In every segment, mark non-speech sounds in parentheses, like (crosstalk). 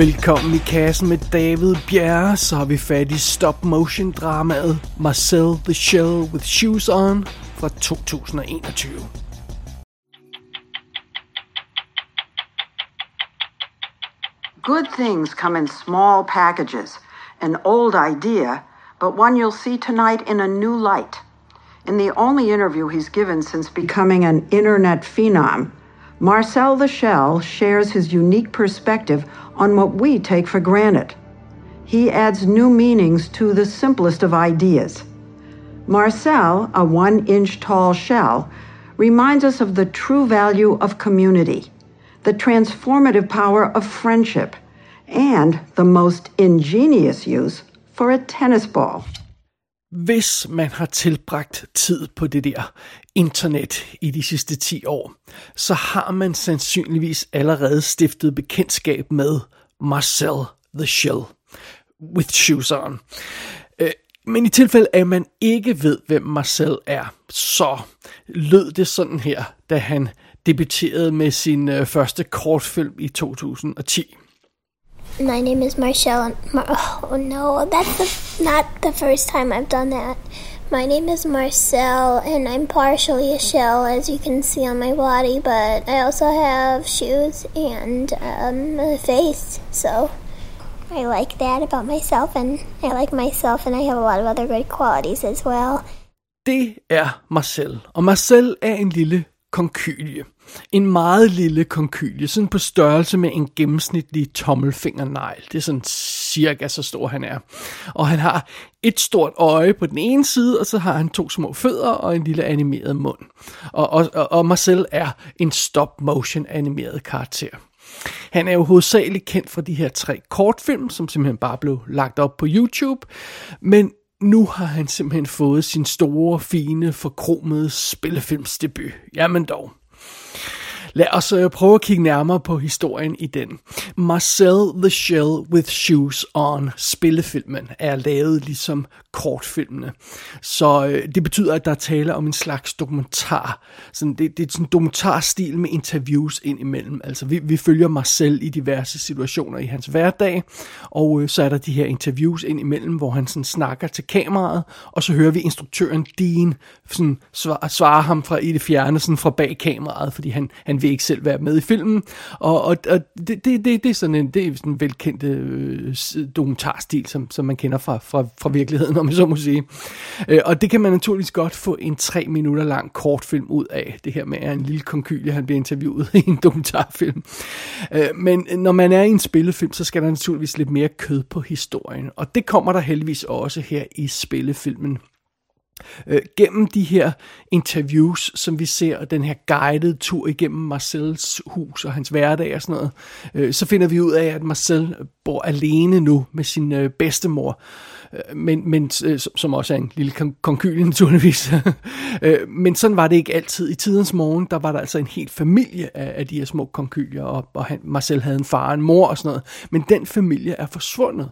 Velkommen i kassen med David Bjerre, så har vi fat i stop-motion dramaet Marcel the Shell with Shoes On fra 2021. Good things come in small packages. An old idea, but one you'll see tonight in a new light. In the only interview he's given since becoming an internet phenom, Marcel Shell shares his unique perspective on what we take for granted. He adds new meanings to the simplest of ideas. Marcel, a one inch tall shell, reminds us of the true value of community, the transformative power of friendship, and the most ingenious use for a tennis ball. Hvis man har tilbragt tid på det der internet i de sidste 10 år, så har man sandsynligvis allerede stiftet bekendtskab med Marcel the Shell with shoes on. Øh, men i tilfælde af, at man ikke ved, hvem Marcel er, så lød det sådan her, da han debuterede med sin øh, første kortfilm i 2010. My name is Marshall. Mar- oh no, that's the, not the first time I've done that. My name is Marcel, and I'm partially a shell, as you can see on my body, but I also have shoes and um, a face, so I like that about myself, and I like myself, and I have a lot of other good qualities as well. Det er Marcel, og Marcel er en lille konkylie. En meget lille konkylie, sådan på størrelse med en gennemsnitlig tommelfingernegl. Det er sådan cirka så stor han er. Og han har et stort øje på den ene side, og så har han to små fødder og en lille animeret mund. Og, og, og Marcel er en stop-motion animeret karakter. Han er jo hovedsageligt kendt for de her tre kortfilm, som simpelthen bare blev lagt op på YouTube. Men nu har han simpelthen fået sin store, fine, forkromede spillefilmsdebut. Jamen dog. Lad os øh, prøve at kigge nærmere på historien i den. Marcel the Shell with Shoes On, spillefilmen, er lavet ligesom kortfilmene. Så øh, det betyder, at der er tale om en slags dokumentar. Sådan, det, det er sådan en dokumentarstil med interviews ind imellem. Altså vi, vi følger Marcel i diverse situationer i hans hverdag, og øh, så er der de her interviews ind imellem, hvor han sådan snakker til kameraet, og så hører vi instruktøren Dean sådan svare, svare ham fra i det fjerne, sådan fra bag kameraet, fordi han, han vil ikke selv være med i filmen. Og, og, og det, det, det, det er sådan en, det er sådan en velkendt øh, dokumentarstil, som, som man kender fra, fra, fra virkeligheden, om jeg så må sige. Øh, og det kan man naturligvis godt få en tre minutter lang kortfilm ud af, det her med at en lille konkylie, han bliver interviewet i en dokumentarfilm. Øh, men når man er i en spillefilm, så skal der naturligvis lidt mere kød på historien. Og det kommer der heldigvis også her i spillefilmen. Øh, gennem de her interviews, som vi ser, og den her guided tur igennem Marcels hus og hans hverdag og sådan noget, øh, så finder vi ud af, at Marcel bor alene nu med sin øh, bedstemor, Øh, men, men, øh, som også er en lille konkylie (laughs) naturligvis. Øh, men sådan var det ikke altid. I tidens morgen, der var der altså en hel familie af, af de her små konkylier, og, og han, Marcel havde en far og en mor og sådan noget, men den familie er forsvundet.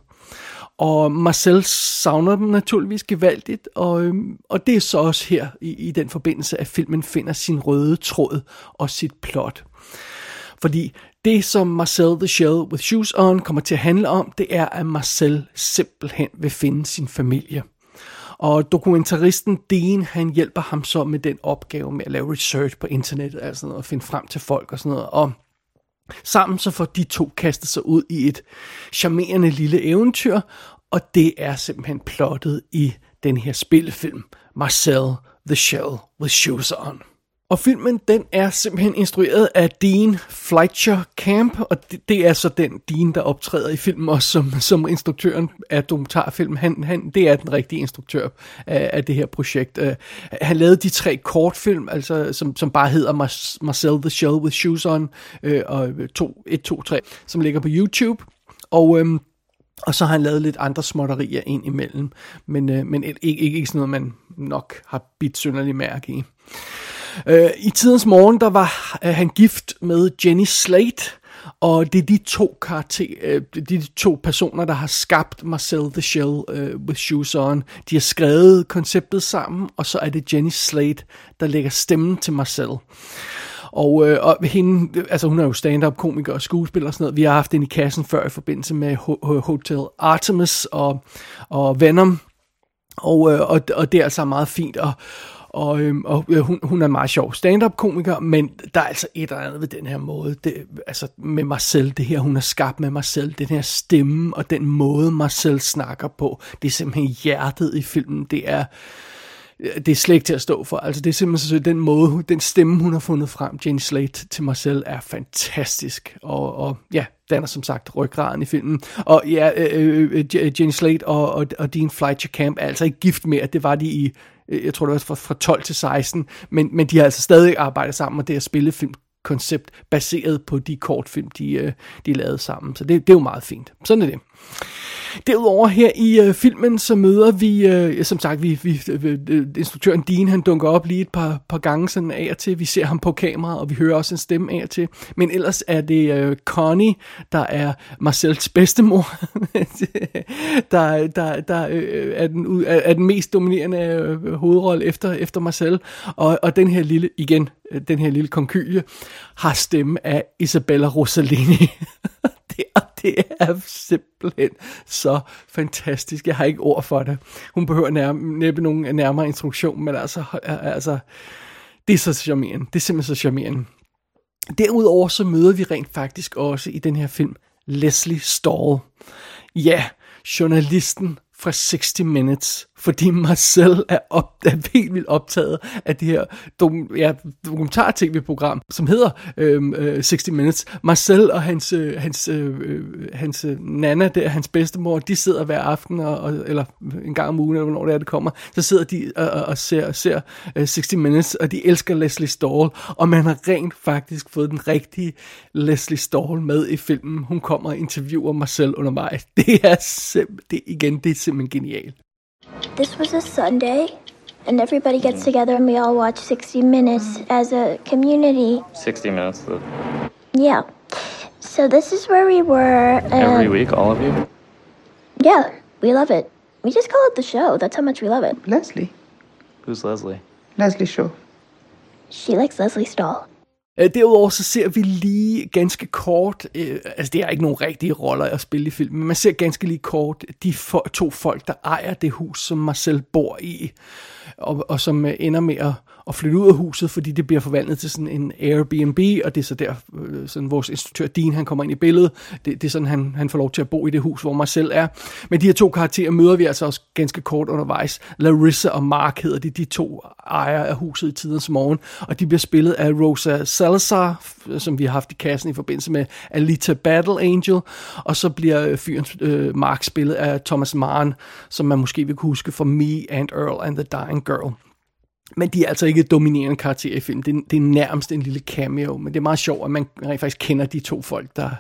Og Marcel savner dem naturligvis gevaldigt, og, øhm, og det er så også her i, i den forbindelse, at filmen finder sin røde tråd og sit plot. Fordi det, som Marcel the Shell with Shoes On kommer til at handle om, det er, at Marcel simpelthen vil finde sin familie. Og dokumentaristen Dean, han hjælper ham så med den opgave med at lave research på internettet, altså noget, at finde frem til folk og sådan noget. Og Sammen så får de to kastet sig ud i et charmerende lille eventyr, og det er simpelthen plottet i den her spillefilm, Marcel the Shell with Shoes On. Og filmen, den er simpelthen instrueret af Dean Fleischer Camp, og det, det er så den Dean, der optræder i filmen også som, som instruktøren af dokumentarfilmen. Han, han, det er den rigtige instruktør af, af det her projekt. Uh, han lavede de tre kortfilm, altså, som, som bare hedder Marcel the Shell with Shoes On, uh, og 1, 2, 3, som ligger på YouTube. Og... Um, og så har han lavet lidt andre småtterier ind imellem, men, øh, men ikke, ikke, ikke sådan noget, man nok har bidt synderligt mærke i. Øh, I tidens morgen, der var øh, han gift med Jenny Slate, og det er de to karakter, øh, de to personer, der har skabt Marcel the Shell øh, with Shoes On. De har skrevet konceptet sammen, og så er det Jenny Slate, der lægger stemmen til Marcel. Og, øh, og hende, altså hun er jo stand-up komiker og skuespiller og sådan noget. Vi har haft hende i kassen før i forbindelse med Hotel Artemis og, og Venom. Og, øh, og, og det er altså meget fint. Og, og, øhm, og øh, hun, hun er en meget sjov stand-up-komiker, men der er altså et eller andet ved den her måde, det, altså med Marcel, det her hun har skabt med Marcel, den her stemme og den måde Marcel snakker på, det er simpelthen hjertet i filmen, det er, øh, det er slet ikke til at stå for. Altså det er simpelthen så den måde, den stemme hun har fundet frem, Jenny Slate til Marcel, er fantastisk. Og, og ja, den er som sagt ryggraden i filmen. Og ja, øh, øh, øh Jenny Slate og, og, og Dean Fleischer Camp er altså ikke gift med, at det var de i Øh, jeg tror det var fra, fra 12 til 16, men, men de har altså stadig arbejdet sammen, og det er spillefilm koncept baseret på de kortfilm, de, øh, de lavede sammen. Så det, det er jo meget fint. Sådan er det. Derudover her i øh, filmen, så møder vi, øh, som sagt, vi, vi, øh, øh, instruktøren Dean, han dunker op lige et par, par gange sådan af og til. Vi ser ham på kamera, og vi hører også en stemme af og til. Men ellers er det øh, Connie, der er Marcels bedstemor, (laughs) der, der, der øh, er, den, er den mest dominerende øh, hovedrolle efter, efter Marcel. Og, og den her lille, igen, øh, den her lille konkylie, har stemme af Isabella Rossellini. (laughs) (laughs) det, det er simpelthen så fantastisk. Jeg har ikke ord for det. Hun behøver nærme, næppe nogen nærmere instruktion, men altså, altså det er så charmerende. Det er simpelthen så charmerende. Derudover så møder vi rent faktisk også i den her film Leslie Stahl. Ja, journalisten fra 60 Minutes, fordi Marcel er, op, er helt vildt optaget af det her dom, ja, dokumentar-tv-program, som hedder øhm, øh, 60 Minutes. Marcel og hans, øh, hans, øh, øh, hans øh, nana, der, hans bedstemor, de sidder hver aften, og, og, eller en gang om ugen, eller hvornår det er, det kommer, så sidder de og, og, og ser, ser øh, 60 Minutes, og de elsker Leslie Stahl, og man har rent faktisk fået den rigtige Leslie Stahl med i filmen. Hun kommer og interviewer Marcel undervejs. Det er simpelthen, det, igen, det er simpelthen genialt. This was a Sunday, and everybody gets together and we all watch 60 Minutes as a community. 60 Minutes? The... Yeah. So this is where we were. Every week, all of you? Yeah, we love it. We just call it the show. That's how much we love it. Leslie. Who's Leslie? Leslie Shaw. She likes Leslie Stahl. Øh, derudover så ser vi lige ganske kort, øh, altså det er ikke nogen rigtige roller at spille i filmen, men man ser ganske lige kort de for, to folk, der ejer det hus, som Marcel bor i, og, og som øh, ender med at at flytte ud af huset, fordi det bliver forvandlet til sådan en Airbnb, og det er så der, øh, sådan vores instruktør Dean, han kommer ind i billedet. Det, det er sådan, han, han får lov til at bo i det hus, hvor Marcel er. Men de her to karakterer møder vi altså også ganske kort undervejs. Larissa og Mark hedder de, de to ejere af huset i tidens morgen, og de bliver spillet af Rosa Salazar, som vi har haft i kassen i forbindelse med Alita Battle Angel, og så bliver øh, fyren øh, Mark spillet af Thomas Mann, som man måske vil kunne huske fra Me and Earl and the Dying Girl. Men de er altså ikke dominerende karakterer i filmen. Det, er, det er nærmest en lille cameo, men det er meget sjovt, at man rent faktisk kender de to folk, der,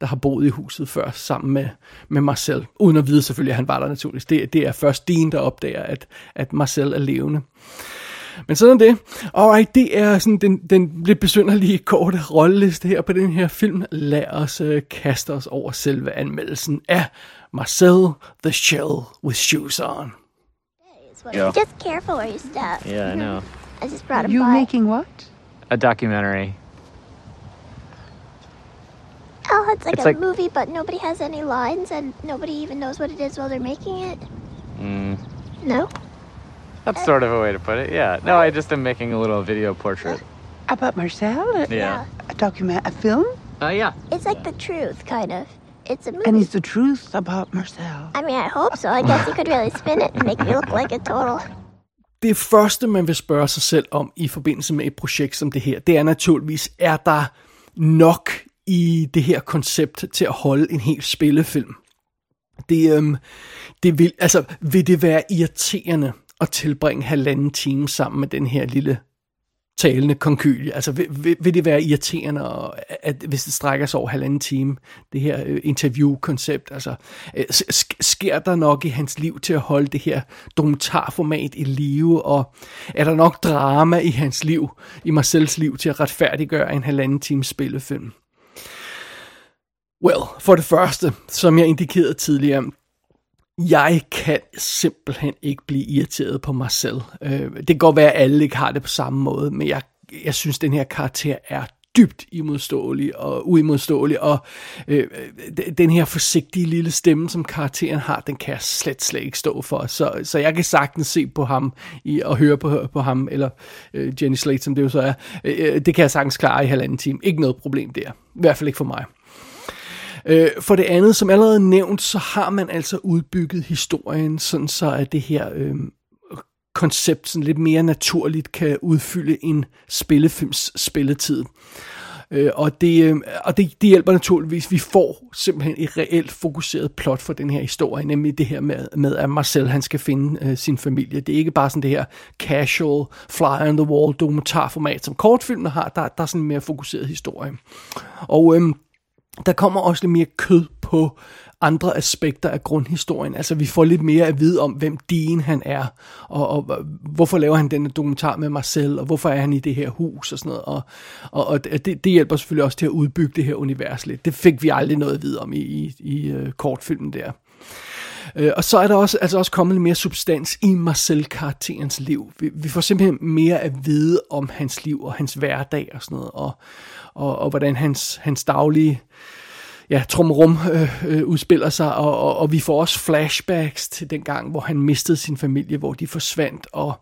der har boet i huset før, sammen med, med Marcel. Uden at vide selvfølgelig, at han var der naturligvis. Det, det er først Dean, der opdager, at, at Marcel er levende. Men sådan det. Alright, det er sådan den, den lidt besynderlige korte rolleliste her på den her film. Lad os øh, kaste os over selve anmeldelsen af Marcel the Shell with Shoes On. Yeah. Just careful where you step. Yeah, I mm-hmm. know. I just brought a You bike. making what? A documentary. Oh, it's like It's a like- movie, but nobody has any lines, and nobody even knows what it is while they're making it. Mm, No. that's uh, sort of a way to put it. Yeah. No, I just am making a little video portrait. About Marcel? Yeah. A document, a film? Oh, yeah. It's like the truth, kind of. It's a movie. And it's the truth about Marcel. I mean, I hope so. I guess you could really spin it and make me look like a total. Det første, man vil spørge sig selv om i forbindelse med et projekt som det her, det er naturligvis, er der nok i det her koncept til at holde en hel spillefilm? Det, øhm, det vil, altså, vil det være irriterende at tilbringe halvanden time sammen med den her lille talende konkylie. Altså, vil, vil, vil det være irriterende, at, at, hvis det strækker sig over halvanden time, det her øh, interview-koncept? Altså, øh, sker der nok i hans liv til at holde det her dokumentarformat i live, og er der nok drama i hans liv, i Marcels liv, til at retfærdiggøre en halvanden time spillefilm? Well, for det første, som jeg indikerede tidligere, jeg kan simpelthen ikke blive irriteret på mig selv. Øh, det kan godt være, at alle ikke har det på samme måde, men jeg, jeg synes, den her karakter er dybt imodståelig og uimodståelig, og øh, den her forsigtige lille stemme, som karakteren har, den kan jeg slet, slet ikke stå for. Så, så jeg kan sagtens se på ham i, og høre på, på ham, eller øh, Jenny Slate, som det jo så er. Øh, øh det kan jeg sagtens klare i halvanden time. Ikke noget problem der. I hvert fald ikke for mig. Øh, for det andet, som allerede nævnt, så har man altså udbygget historien, sådan så at det her øh, koncept sådan lidt mere naturligt kan udfylde en spillefilms spilletid. Øh, og det, øh, og det, det hjælper naturligvis. Vi får simpelthen et reelt fokuseret plot for den her historie, nemlig det her med, med at Marcel han skal finde øh, sin familie. Det er ikke bare sådan det her casual, fly on the wall dokumentarformat, som kortfilmene har. Der, der er sådan en mere fokuseret historie. Og øh, der kommer også lidt mere kød på andre aspekter af grundhistorien. Altså vi får lidt mere at vide om, hvem Dean han er, og, og hvorfor laver han denne dokumentar med Marcel, og hvorfor er han i det her hus og sådan noget. Og, og, og det, det hjælper selvfølgelig også til at udbygge det her univers lidt. Det fik vi aldrig noget at vide om i, i, i uh, kortfilmen der. Øh, og så er der også, altså også kommet lidt mere substans i Marcel-karakterens liv. Vi, vi får simpelthen mere at vide om hans liv og hans hverdag og sådan noget, og, og, og hvordan hans, hans daglige ja, trumrum øh, øh, udspiller sig, og, og, og vi får også flashbacks til den gang, hvor han mistede sin familie, hvor de forsvandt, og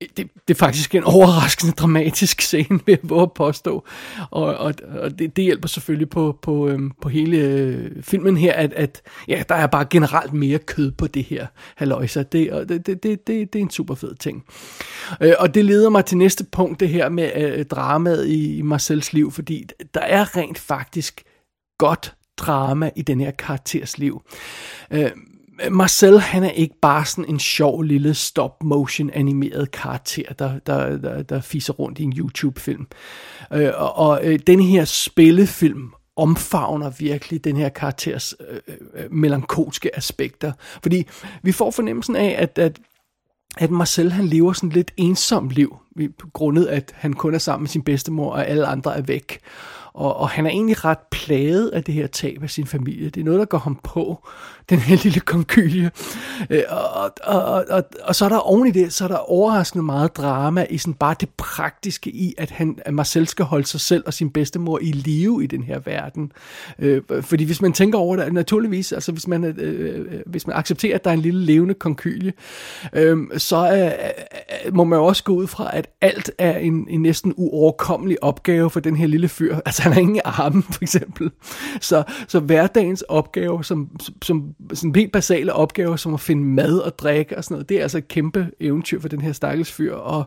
det, det er faktisk en overraskende dramatisk scene, vil jeg at påstå. Og, og, og det, det hjælper selvfølgelig på, på, øhm, på hele øh, filmen her, at, at ja, der er bare generelt mere kød på det her haløjse. Det, og det, det, det, det, det er en super fed ting. Øh, og det leder mig til næste punkt, det her med øh, dramaet i, i Marcels liv, fordi der er rent faktisk godt drama i den her karakters liv. Øh, Marcel, han er ikke bare sådan en sjov lille stop-motion animeret karakter, der, der, der, der fiser rundt i en YouTube-film. Øh, og og øh, den her spillefilm omfavner virkelig den her karakters øh, øh, øh, melankolske aspekter. Fordi vi får fornemmelsen af, at, at at Marcel han lever sådan lidt ensomt liv, grundet at han kun er sammen med sin bedstemor, og alle andre er væk. Og, og han er egentlig ret plaget af det her tab af sin familie. Det er noget, der går ham på, den her (laughs) lille konkylie. Øh, og, og, og, og, og så er der oven i det, så er der overraskende meget drama i sådan bare det praktiske i, at, han, at Marcel skal holde sig selv og sin bedstemor i live i den her verden. Øh, fordi hvis man tænker over det, naturligvis, altså hvis man, øh, øh, hvis man accepterer, at der er en lille levende konkylie, øh, så øh, øh, må man jo også gå ud fra, at alt er en, en næsten uoverkommelig opgave for den her lille fyr. Altså (laughs) han har ingen arme, for eksempel. Så, så hverdagens opgave, som, som sådan helt basale opgaver, som at finde mad og drikke og sådan noget, det er altså et kæmpe eventyr for den her stakkels fyr. Og,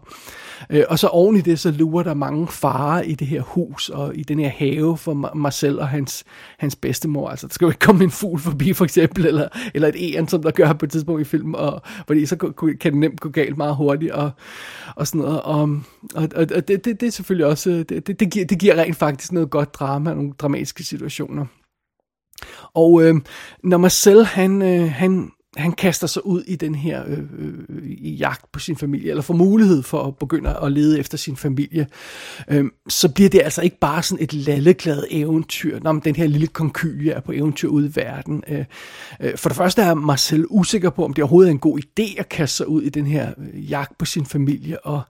øh, og så oven i det, så lurer der mange farer i det her hus og i den her have for Marcel og hans, hans bedstemor. Altså, der skal jo ikke komme en fugl forbi, for eksempel, eller, eller et æren, som der gør på et tidspunkt i filmen, og, fordi så kan det nemt gå galt meget hurtigt, og, og sådan noget. Og, og, og det, det, det er selvfølgelig også, øh, det, det, det, giver, det giver rent faktisk noget godt drama, nogle dramatiske situationer. Og øh, når Marcel, han, øh, han han kaster sig ud i den her øh, øh, i jagt på sin familie, eller får mulighed for at begynde at lede efter sin familie, øh, så bliver det altså ikke bare sådan et lalleglad eventyr, når den her lille konkylie er på eventyr ude i verden. Øh, øh, for det første er Marcel usikker på, om det overhovedet er en god idé at kaste sig ud i den her øh, jagt på sin familie, og,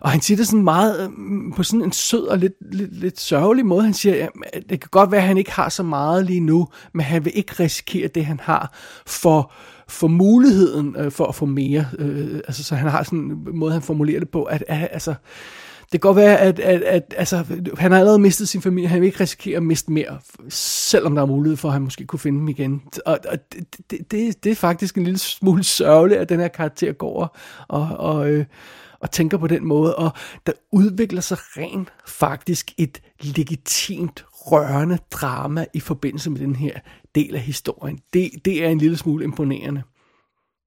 og han siger det sådan meget øh, mm, på sådan en sød og lidt, lidt, lidt sørgelig måde. Han siger, at det kan godt være, at han ikke har så meget lige nu, men han vil ikke risikere det, han har, for for muligheden øh, for at få mere. Øh, altså, så han har sådan en måde, han formulerer det på, at, at altså, det kan godt være, at, at, at altså, han har allerede mistet sin familie, han vil ikke risikere at miste mere, selvom der er mulighed for, at han måske kunne finde dem igen. Og, og det, det, det er faktisk en lille smule sørgeligt, at den her karakter går og, og, øh, og tænker på den måde, og der udvikler sig rent faktisk et legitimt rørende drama i forbindelse med den her del af historien. Det, det er en lille smule imponerende.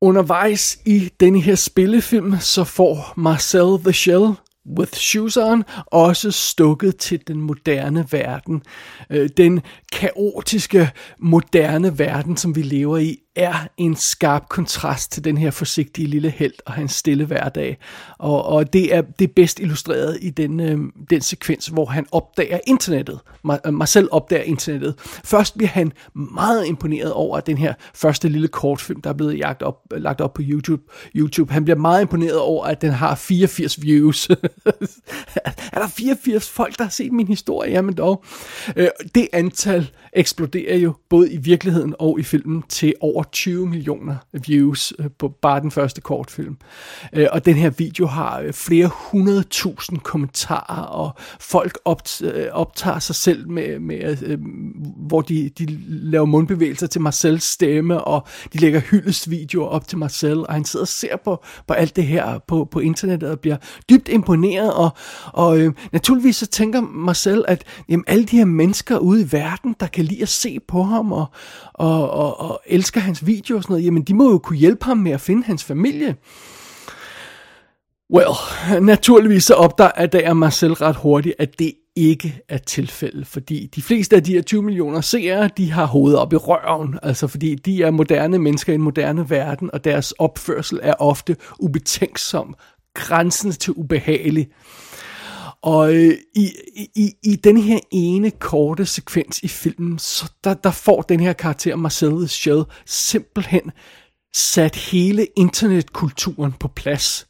Undervejs i denne her spillefilm, så får Marcel the Shell with Shoes On også stukket til den moderne verden. Øh, den kaotiske moderne verden, som vi lever i, er en skarp kontrast til den her forsigtige lille held og hans stille hverdag. Og, og det er det er bedst illustreret i den, øh, den sekvens, hvor han opdager internettet. Øh, Marcel opdager internettet. Først bliver han meget imponeret over den her første lille kortfilm, der er blevet jagt op, lagt op på YouTube. YouTube. Han bliver meget imponeret over, at den har 84 views. (laughs) er der 84 folk, der har set min historie? Jamen dog. Øh, det antal eksploderer jo både i virkeligheden og i filmen til over 20 millioner views øh, på bare den første kortfilm. Øh, og den her video har øh, flere hundrede tusind kommentarer, og folk optager sig selv med, med hvor de, de laver mundbevægelser til Marcels stemme, og de lægger hyldestvideoer op til Marcel, og han sidder og ser på, på alt det her på, på internettet og bliver dybt imponeret, og, og øh, naturligvis så tænker Marcel, at jamen, alle de her mennesker ude i verden, der kan lide at se på ham, og, og, og, og elsker hans video og sådan noget, jamen de må jo kunne hjælpe ham med at finde hans familie. Well, naturligvis så opdager Marcel ret hurtigt, at det ikke er tilfældet, fordi de fleste af de her 20 millioner seere, de har hovedet op i røven, altså fordi de er moderne mennesker i en moderne verden, og deres opførsel er ofte ubetænksom, grænsen til ubehagelig. Og øh, i, i, i den her ene korte sekvens i filmen, så der, der får den her karakter Marcel Shell simpelthen sat hele internetkulturen på plads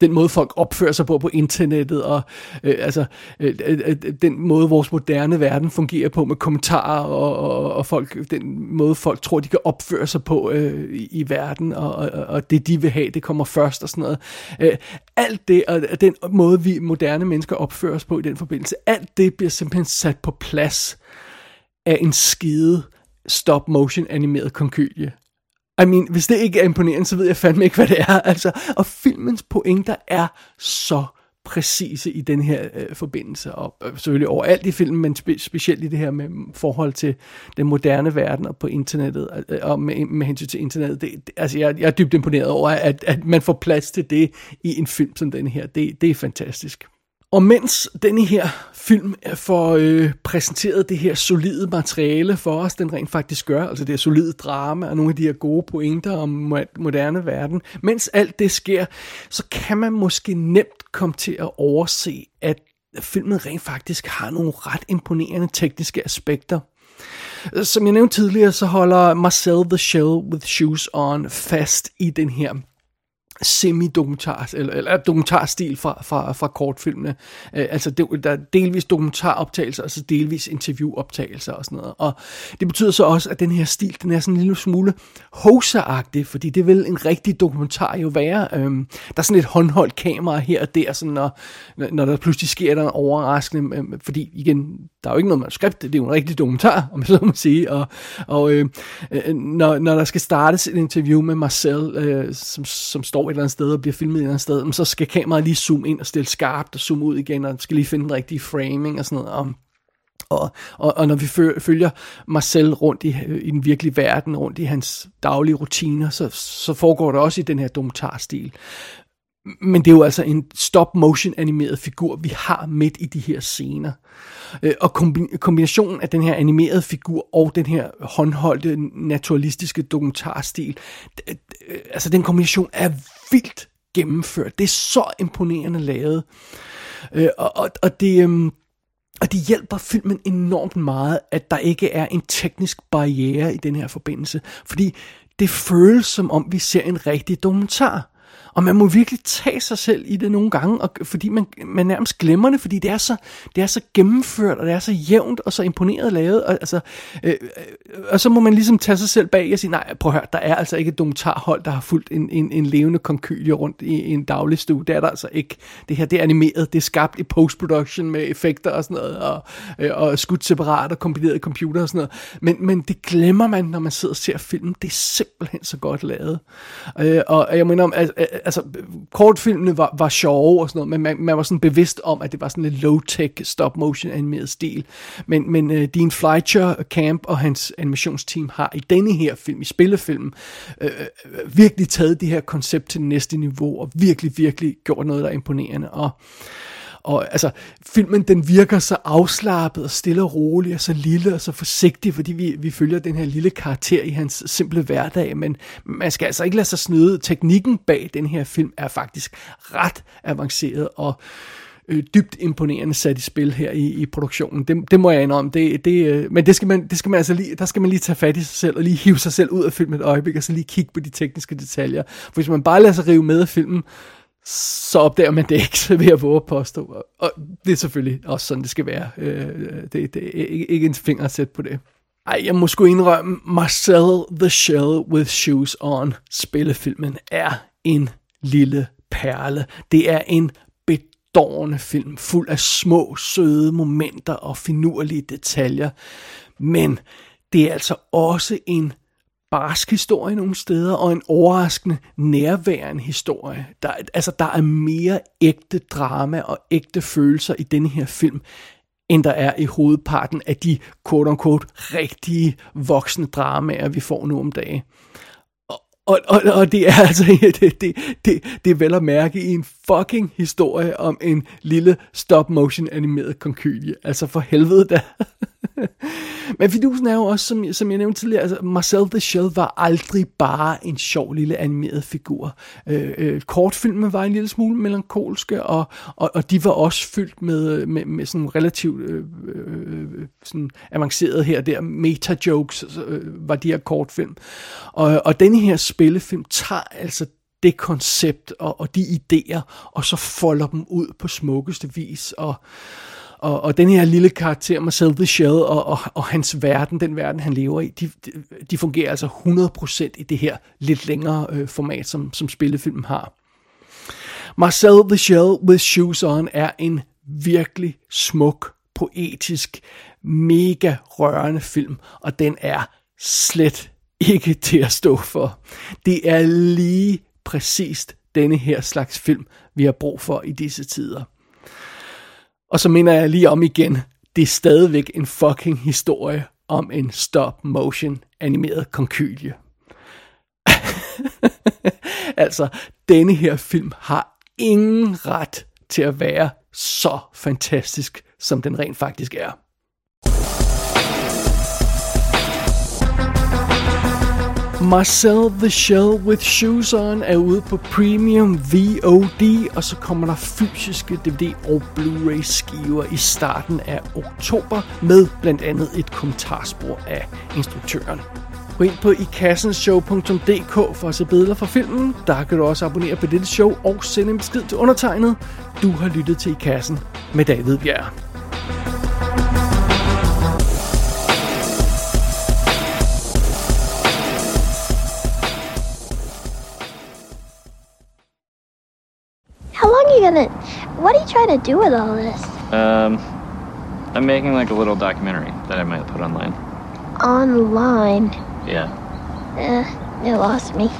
den måde folk opfører sig på på internettet, og øh, altså øh, øh, øh, den måde vores moderne verden fungerer på med kommentarer, og, og, og folk, den måde folk tror, de kan opføre sig på øh, i, i verden, og, og, og det de vil have, det kommer først og sådan noget. Øh, alt det, og den måde vi moderne mennesker opfører os på i den forbindelse, alt det bliver simpelthen sat på plads af en skide stop motion animeret konkylie. I mean, hvis det ikke er imponerende, så ved jeg fandme ikke, hvad det er. Altså, og filmens pointer er så præcise i den her øh, forbindelse, og øh, selvfølgelig overalt i filmen, men spe, specielt i det her med forhold til den moderne verden og på internettet, øh, øh og med, med hensyn til internettet. Det, det, altså, jeg, jeg er dybt imponeret over, at, at man får plads til det i en film som den her. Det, det er fantastisk. Og mens denne her film får øh, præsenteret det her solide materiale for os, den rent faktisk gør, altså det her solide drama og nogle af de her gode pointer om moderne verden, mens alt det sker, så kan man måske nemt komme til at overse, at filmen rent faktisk har nogle ret imponerende tekniske aspekter. Som jeg nævnte tidligere, så holder Marcel the Shell with Shoes On fast i den her semi-dokumentar, eller, eller dokumentarstil fra, fra, fra kortfilmene. Øh, altså, det, der er delvis dokumentaroptagelser, og så delvis interviewoptagelser og sådan noget. Og det betyder så også, at den her stil, den er sådan en lille smule hoseragtig, fordi det vil en rigtig dokumentar jo være. Øhm, der er sådan et håndholdt kamera her og der, sådan når, når der pludselig sker der en overraskende, øh, fordi igen, der er jo ikke noget manuskript, det er jo en rigtig dokumentar, om jeg så må sige, og, og øh, øh når, når der skal startes et interview med Marcel, øh, som, som står et eller andet sted og bliver filmet et eller andet sted, så skal kameraet lige zoome ind og stille skarpt og zoome ud igen, og skal lige finde den rigtige framing og sådan noget, og og, og, og når vi følger Marcel rundt i, i den virkelige verden, rundt i hans daglige rutiner, så, så foregår det også i den her dokumentarstil. Men det er jo altså en stop-motion animeret figur, vi har midt i de her scener. Øh, og kombinationen af den her animerede figur og den her håndholdte, naturalistiske dokumentarstil, øh, altså den kombination er vildt gennemført. Det er så imponerende lavet. Øh, og, og, og det... Øhm, og det hjælper filmen enormt meget, at der ikke er en teknisk barriere i den her forbindelse. Fordi det føles som om, vi ser en rigtig dokumentar. Og man må virkelig tage sig selv i det nogle gange, og, fordi man, man nærmest glemmer det, fordi det er, så, det er så gennemført, og det er så jævnt og så imponeret lavet. Og, altså, øh, øh, og så må man ligesom tage sig selv bag og sige, nej, prøv at høre, der er altså ikke et dokumentarhold, der har fulgt en, en, en levende konkylie rundt i, i en daglig stue. Det er der altså ikke. Det her, det er animeret, det er skabt i post-production med effekter og sådan noget, og, øh, og skudt separat og kombineret i computer og sådan noget. Men, men det glemmer man, når man sidder og ser filmen. Det er simpelthen så godt lavet. Øh, og jeg mener om, altså, altså, kortfilmene var, var sjove og sådan noget, men man, man var sådan bevidst om, at det var sådan en low-tech stop-motion animeret stil. Men, men uh, Dean Fleischer øh, Camp og hans animationsteam har i denne her film, i spillefilmen, uh, virkelig taget det her koncept til det næste niveau, og virkelig, virkelig gjort noget, der er imponerende. Og og altså, filmen den virker så afslappet og stille og rolig og så lille og så forsigtig, fordi vi, vi følger den her lille karakter i hans simple hverdag, men man skal altså ikke lade sig snyde. Teknikken bag den her film er faktisk ret avanceret og øh, dybt imponerende sat i spil her i, i produktionen. Det, det må jeg indrømme. Det, det, øh, men det skal, man, det skal man altså lige, der skal man lige tage fat i sig selv, og lige hive sig selv ud af filmen et øjeblik, og så lige kigge på de tekniske detaljer. For hvis man bare lader sig rive med af filmen, så opdager man det ikke, så vil jeg våge at påstå. Og det er selvfølgelig også sådan, det skal være. Øh, det, det er ikke, ikke en finger at sætte på det. Ej, jeg må sgu indrømme, Marcel the Shell with Shoes On, spillefilmen, er en lille perle. Det er en bedårende film, fuld af små, søde momenter og finurlige detaljer. Men det er altså også en barsk historie nogle steder, og en overraskende nærværende historie. Der, altså, der er mere ægte drama og ægte følelser i denne her film, end der er i hovedparten af de quote-unquote rigtige voksne dramaer, vi får nu om dagen. Og, og, og det er altså (laughs) det, det, det, det er vel at mærke i en fucking historie om en lille stop-motion animeret konkylie. Altså for helvede da. (laughs) (laughs) Men fidusen er jo også, som, som jeg nævnte tidligere, altså Marcel the Shell var aldrig bare en sjov lille animeret figur. Øh, øh, kortfilmen var en lille smule melankolske, og, og, og de var også fyldt med, øh, med, med sådan relativt øh, øh, øh sådan avanceret her der, meta-jokes altså, øh, var de her kortfilm. Og, og denne her spillefilm tager altså det koncept og, og de idéer, og så folder dem ud på smukkeste vis, og og, og den her lille karakter, Marcel the Shell, og, og, og hans verden, den verden, han lever i, de, de fungerer altså 100% i det her lidt længere øh, format, som, som spillefilmen har. Marcel the Shell with Shoes On er en virkelig smuk, poetisk, mega rørende film, og den er slet ikke til at stå for. Det er lige præcist denne her slags film, vi har brug for i disse tider. Og så minder jeg lige om igen, det er stadigvæk en fucking historie om en stop-motion animeret konkylie. (laughs) altså, denne her film har ingen ret til at være så fantastisk, som den rent faktisk er. Marcel the Shell with Shoes On er ude på Premium VOD, og så kommer der fysiske DVD og Blu-ray skiver i starten af oktober med blandt andet et kommentarspor af instruktøren. Gå ind på ikassenshow.dk for at se billeder fra filmen. Der kan du også abonnere på dette show og sende en besked til undertegnet. Du har lyttet til I Kassen med David Bjerg. Gonna? What are you trying to do with all this? Um, I'm making like a little documentary that I might put online. Online? Yeah. Eh, it lost me.